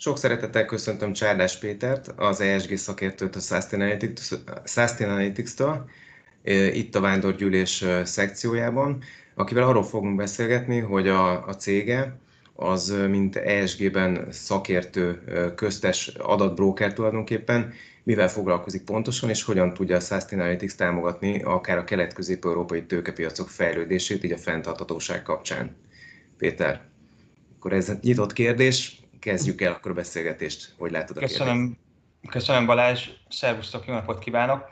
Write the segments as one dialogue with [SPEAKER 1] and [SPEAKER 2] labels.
[SPEAKER 1] Sok szeretettel köszöntöm Csárdás Pétert, az ESG szakértőt a Sustainalytics-től, itt a Vándorgyűlés szekciójában, akivel arról fogunk beszélgetni, hogy a, a cége az mint ESG-ben szakértő köztes adatbróker tulajdonképpen, mivel foglalkozik pontosan, és hogyan tudja a Sustainalytics támogatni akár a kelet-közép-európai tőkepiacok fejlődését, így a fenntarthatóság kapcsán. Péter, akkor ez egy nyitott kérdés, kezdjük el akkor a beszélgetést, hogy látod a
[SPEAKER 2] Köszönöm, kérdést. köszönöm Balázs, szervusztok, jó napot kívánok!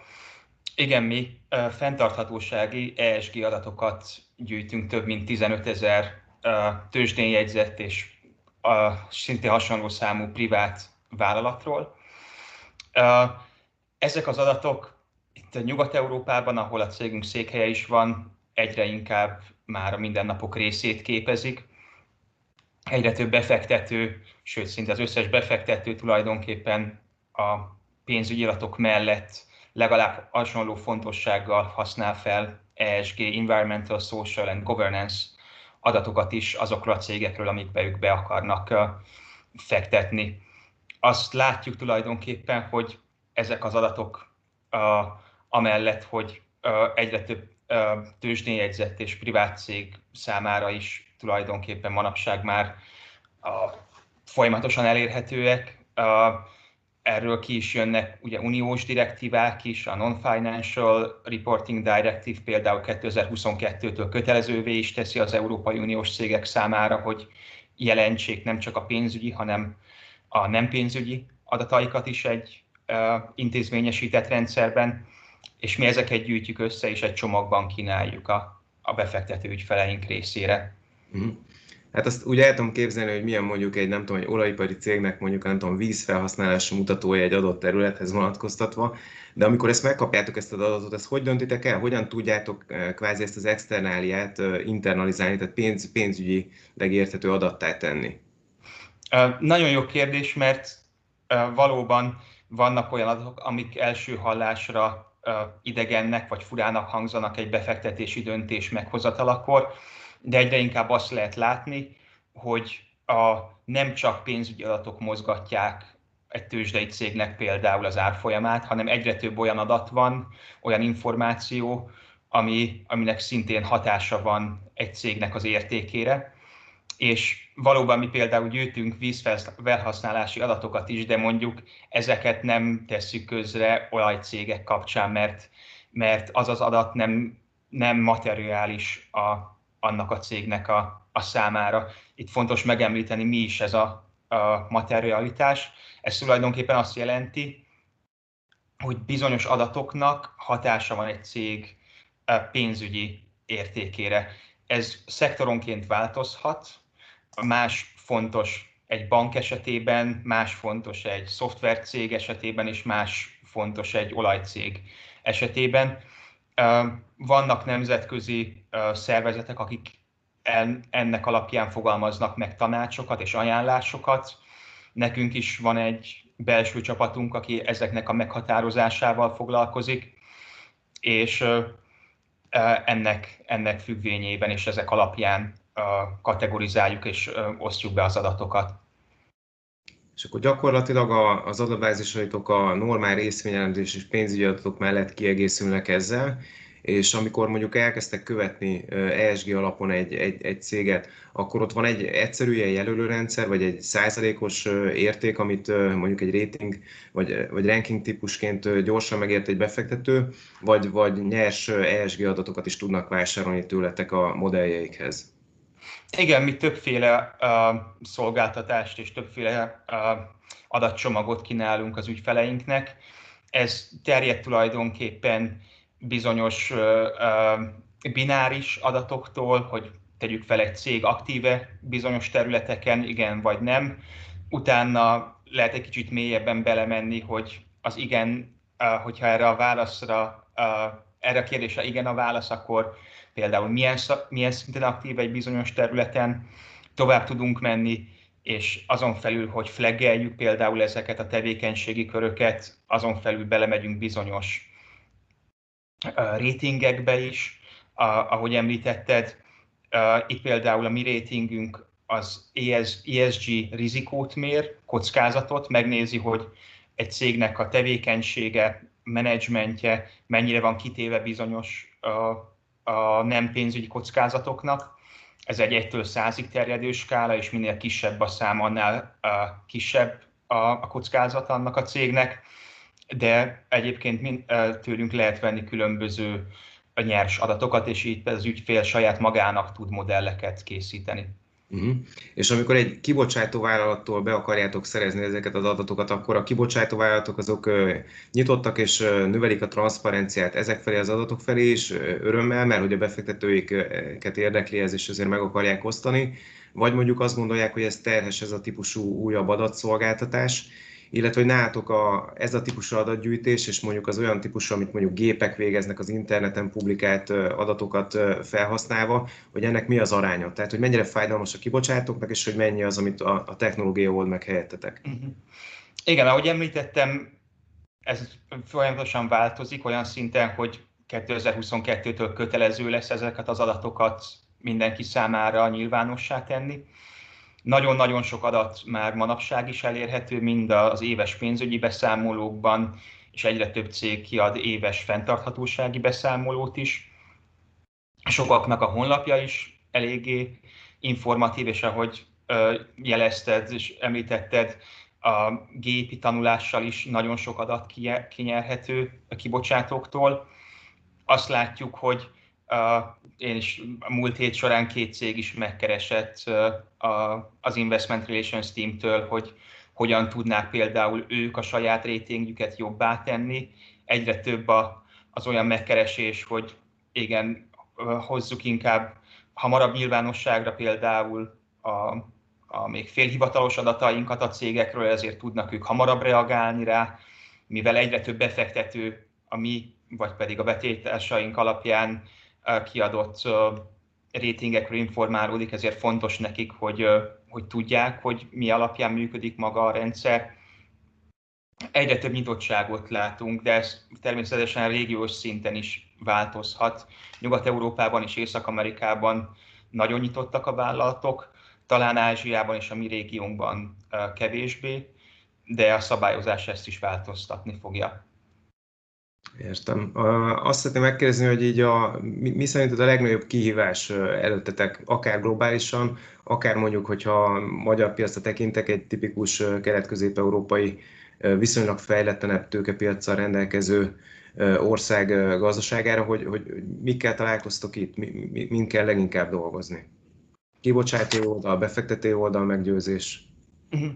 [SPEAKER 2] Igen, mi fenntarthatósági ESG adatokat gyűjtünk több mint 15 ezer tőzsdén jegyzett és szintén hasonló számú privát vállalatról. Ezek az adatok itt Nyugat-Európában, ahol a cégünk székhelye is van, egyre inkább már a mindennapok részét képezik. Egyre több befektető, sőt szinte az összes befektető tulajdonképpen a pénzügyi adatok mellett legalább hasonló fontossággal használ fel ESG, Environmental, Social and Governance adatokat is azokról a cégekről, amikbe ők be akarnak fektetni. Azt látjuk tulajdonképpen, hogy ezek az adatok amellett, hogy egyre több tőzsdénjegyzett és privát cég számára is tulajdonképpen manapság már folyamatosan elérhetőek, erről ki is jönnek ugye uniós direktívák is, a Non-Financial Reporting Directive például 2022-től kötelezővé is teszi az Európai Uniós cégek számára, hogy jelentsék nem csak a pénzügyi, hanem a nem pénzügyi adataikat is egy uh, intézményesített rendszerben, és mi ezeket gyűjtjük össze, és egy csomagban kínáljuk a, a befektető ügyfeleink részére.
[SPEAKER 1] Mm. Hát azt úgy el tudom képzelni, hogy milyen mondjuk egy, nem tudom, egy olajipari cégnek mondjuk, nem tudom, vízfelhasználási mutatója egy adott területhez vonatkoztatva, de amikor ezt megkapjátok ezt az adatot, ezt hogy döntitek el? Hogyan tudjátok eh, kvázi ezt az externáliát eh, internalizálni, tehát pénz, pénzügyi legérthető adattá tenni?
[SPEAKER 2] Nagyon jó kérdés, mert valóban vannak olyan adatok, amik első hallásra idegennek vagy furának hangzanak egy befektetési döntés meghozatalakor, de egyre inkább azt lehet látni, hogy a, nem csak pénzügyi adatok mozgatják egy tőzsdei cégnek például az árfolyamát, hanem egyre több olyan adat van, olyan információ, ami, aminek szintén hatása van egy cégnek az értékére. És valóban mi például gyűjtünk vízfelhasználási adatokat is, de mondjuk ezeket nem tesszük közre olajcégek kapcsán, mert, mert az az adat nem, nem materiális a, annak a cégnek a, a számára. Itt fontos megemlíteni, mi is ez a, a materialitás. Ez tulajdonképpen azt jelenti, hogy bizonyos adatoknak hatása van egy cég pénzügyi értékére. Ez szektoronként változhat, más fontos egy bank esetében, más fontos egy szoftvercég esetében, és más fontos egy olajcég esetében. Vannak nemzetközi szervezetek, akik ennek alapján fogalmaznak meg tanácsokat és ajánlásokat. Nekünk is van egy belső csapatunk, aki ezeknek a meghatározásával foglalkozik, és ennek, ennek függvényében és ezek alapján kategorizáljuk és osztjuk be az adatokat.
[SPEAKER 1] És akkor gyakorlatilag az adatbázisaitok a normál részvényelemzés és pénzügyi adatok mellett kiegészülnek ezzel, és amikor mondjuk elkezdtek követni ESG alapon egy, egy, egy céget, akkor ott van egy egyszerű ilyen jelölőrendszer, vagy egy százalékos érték, amit mondjuk egy rating vagy, vagy ranking típusként gyorsan megért egy befektető, vagy, vagy nyers ESG adatokat is tudnak vásárolni tőletek a modelljeikhez.
[SPEAKER 2] Igen, mi többféle uh, szolgáltatást és többféle uh, adatcsomagot kínálunk az ügyfeleinknek. Ez terjed tulajdonképpen bizonyos uh, uh, bináris adatoktól, hogy tegyük fel egy cég aktíve bizonyos területeken, igen vagy nem. Utána lehet egy kicsit mélyebben belemenni, hogy az igen, hogyha erre a válaszra, erre a kérdésre igen a válasz, akkor például milyen, milyen szinten aktív egy bizonyos területen, tovább tudunk menni, és azon felül, hogy flaggeljük például ezeket a tevékenységi köröket, azon felül belemegyünk bizonyos ratingekbe is, ahogy említetted. Itt például a mi ratingünk az ESG rizikót mér, kockázatot, megnézi, hogy egy cégnek a tevékenysége, menedzsmentje mennyire van kitéve bizonyos a, a nem pénzügyi kockázatoknak. Ez egy 1-től 100-ig terjedő skála, és minél kisebb a szám, annál a kisebb a, a kockázat annak a cégnek. De egyébként mind, tőlünk lehet venni különböző nyers adatokat, és így az ügyfél saját magának tud modelleket készíteni.
[SPEAKER 1] Uh-huh. És amikor egy kibocsátó vállalattól be akarjátok szerezni ezeket az adatokat, akkor a kibocsátó vállalatok azok nyitottak és növelik a transzparenciát ezek felé az adatok felé is örömmel, mert hogy a befektetőiket érdekli ez, és ezért meg akarják osztani, vagy mondjuk azt gondolják, hogy ez terhes ez a típusú újabb adatszolgáltatás, illetve hogy nálatok a, ez a típusú adatgyűjtés, és mondjuk az olyan típusú, amit mondjuk gépek végeznek az interneten publikált adatokat felhasználva, hogy ennek mi az aránya? Tehát, hogy mennyire fájdalmas a kibocsátóknak, és hogy mennyi az, amit a, a technológia old meg helyettetek. Uh-huh.
[SPEAKER 2] Igen, ahogy említettem, ez folyamatosan változik olyan szinten, hogy 2022-től kötelező lesz ezeket az adatokat mindenki számára nyilvánossá tenni. Nagyon-nagyon sok adat már manapság is elérhető, mind az éves pénzügyi beszámolókban, és egyre több cég kiad éves fenntarthatósági beszámolót is. Sokaknak a honlapja is eléggé informatív, és ahogy jelezted és említetted, a gépi tanulással is nagyon sok adat kinyerhető a kibocsátóktól. Azt látjuk, hogy én is a múlt hét során két cég is megkeresett az Investment Relations Team-től, hogy hogyan tudnák például ők a saját rétingjüket jobbá tenni. Egyre több az olyan megkeresés, hogy igen, hozzuk inkább hamarabb nyilvánosságra például a, a még félhivatalos adatainkat a cégekről, ezért tudnak ők hamarabb reagálni rá, mivel egyre több befektető a mi, vagy pedig a betétársaink alapján kiadott rétingekről informálódik, ezért fontos nekik, hogy, hogy tudják, hogy mi alapján működik maga a rendszer. Egyre több nyitottságot látunk, de ez természetesen régiós szinten is változhat. Nyugat-Európában és Észak-Amerikában nagyon nyitottak a vállalatok, talán Ázsiában és a mi régiónkban kevésbé, de a szabályozás ezt is változtatni fogja.
[SPEAKER 1] Értem. Azt szeretném megkérdezni, hogy így a, mi, mi szerinted a legnagyobb kihívás előttetek, akár globálisan, akár mondjuk, hogyha a magyar piacra tekintek, egy tipikus kelet-közép-európai viszonylag fejletlenebb tőkepiacsal rendelkező ország gazdaságára, hogy, hogy mikkel találkoztok itt, mi, kell leginkább dolgozni? Kibocsátó oldal, befektető oldal, meggyőzés? Uh-huh.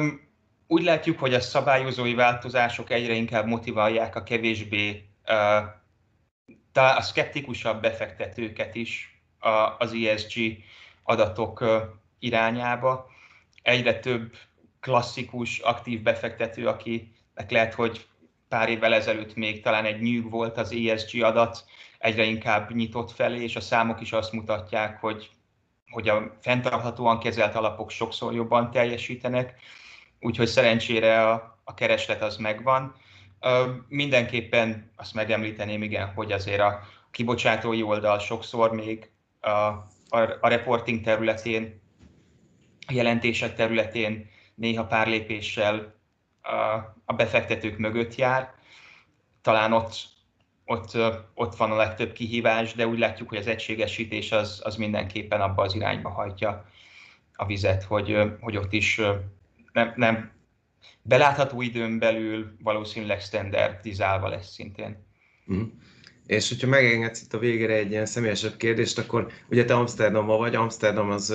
[SPEAKER 2] Um, úgy látjuk, hogy a szabályozói változások egyre inkább motiválják a kevésbé a szkeptikusabb befektetőket is az ESG adatok irányába. Egyre több klasszikus, aktív befektető, akinek lehet, hogy pár évvel ezelőtt még talán egy nyűg volt az ESG adat, egyre inkább nyitott felé, és a számok is azt mutatják, hogy, hogy a fenntarthatóan kezelt alapok sokszor jobban teljesítenek, úgyhogy szerencsére a, a kereslet az megvan. Mindenképpen azt megemlíteném, igen, hogy azért a kibocsátói oldal sokszor még a, a, a reporting területén, a jelentések területén néha pár lépéssel a, a befektetők mögött jár. Talán ott, ott, ott van a legtöbb kihívás, de úgy látjuk, hogy az egységesítés az, az mindenképpen abba az irányba hajtja a vizet, hogy, hogy ott is nem, nem. Belátható időn belül valószínűleg standardizálva lesz szintén.
[SPEAKER 1] Mm. És hogyha megengedsz itt a végére egy ilyen személyesebb kérdést, akkor ugye te Amsterdamban vagy, Amsterdam az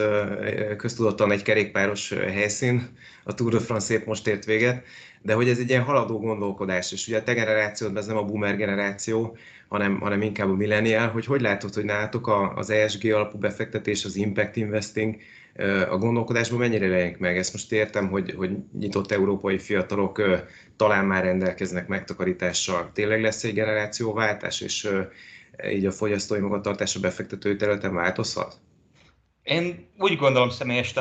[SPEAKER 1] köztudottan egy kerékpáros helyszín, a Tour de France épp most ért véget, de hogy ez egy ilyen haladó gondolkodás, és ugye a te generációd, ez nem a boomer generáció, hanem, hanem inkább a millennial, hogy hogy látod, hogy nálatok az ESG alapú befektetés, az impact investing, a gondolkodásban mennyire lejünk meg? Ezt most értem, hogy, hogy nyitott európai fiatalok talán már rendelkeznek megtakarítással. Tényleg lesz egy generációváltás, és így a fogyasztói magatartás a befektetői területen változhat?
[SPEAKER 2] Én úgy gondolom személyes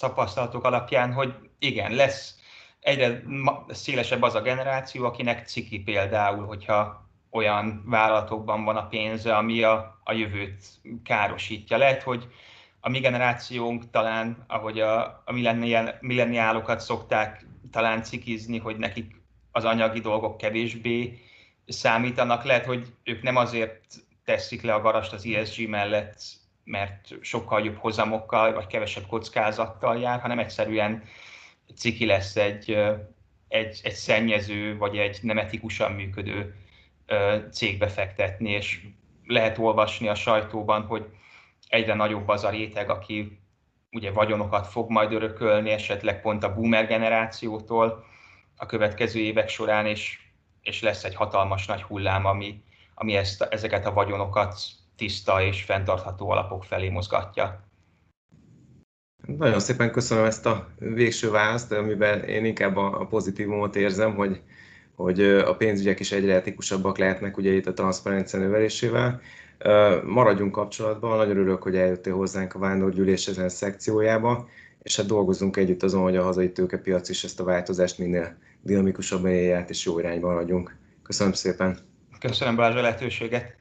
[SPEAKER 2] tapasztalatok alapján, hogy igen, lesz egyre szélesebb az a generáció, akinek ciki például, hogyha olyan vállalatokban van a pénze, ami a, a jövőt károsítja. Lehet, hogy a mi generációnk talán, ahogy a, a milleniálokat szokták talán cikizni, hogy nekik az anyagi dolgok kevésbé számítanak. Lehet, hogy ők nem azért teszik le a garast az ESG mellett, mert sokkal jobb hozamokkal, vagy kevesebb kockázattal jár, hanem egyszerűen ciki lesz egy, egy, egy szennyező, vagy egy nem etikusan működő cégbe fektetni, és lehet olvasni a sajtóban, hogy egyre nagyobb az a réteg, aki ugye vagyonokat fog majd örökölni, esetleg pont a boomer generációtól a következő évek során, és, és lesz egy hatalmas nagy hullám, ami, ami ezt, ezeket a vagyonokat tiszta és fenntartható alapok felé mozgatja.
[SPEAKER 1] Nagyon szépen köszönöm ezt a végső választ, amiben én inkább a pozitívumot érzem, hogy, hogy a pénzügyek is egyre etikusabbak lehetnek ugye itt a transzparencia növelésével. Maradjunk kapcsolatban, nagyon örülök, hogy eljöttél hozzánk a Vándorgyűlés ezen szekciójába, és hát dolgozunk együtt azon, hogy a hazai tőkepiac is ezt a változást minél dinamikusabban élje át, és jó irányba haladjunk. Köszönöm szépen!
[SPEAKER 2] Köszönöm Balázs a lehetőséget!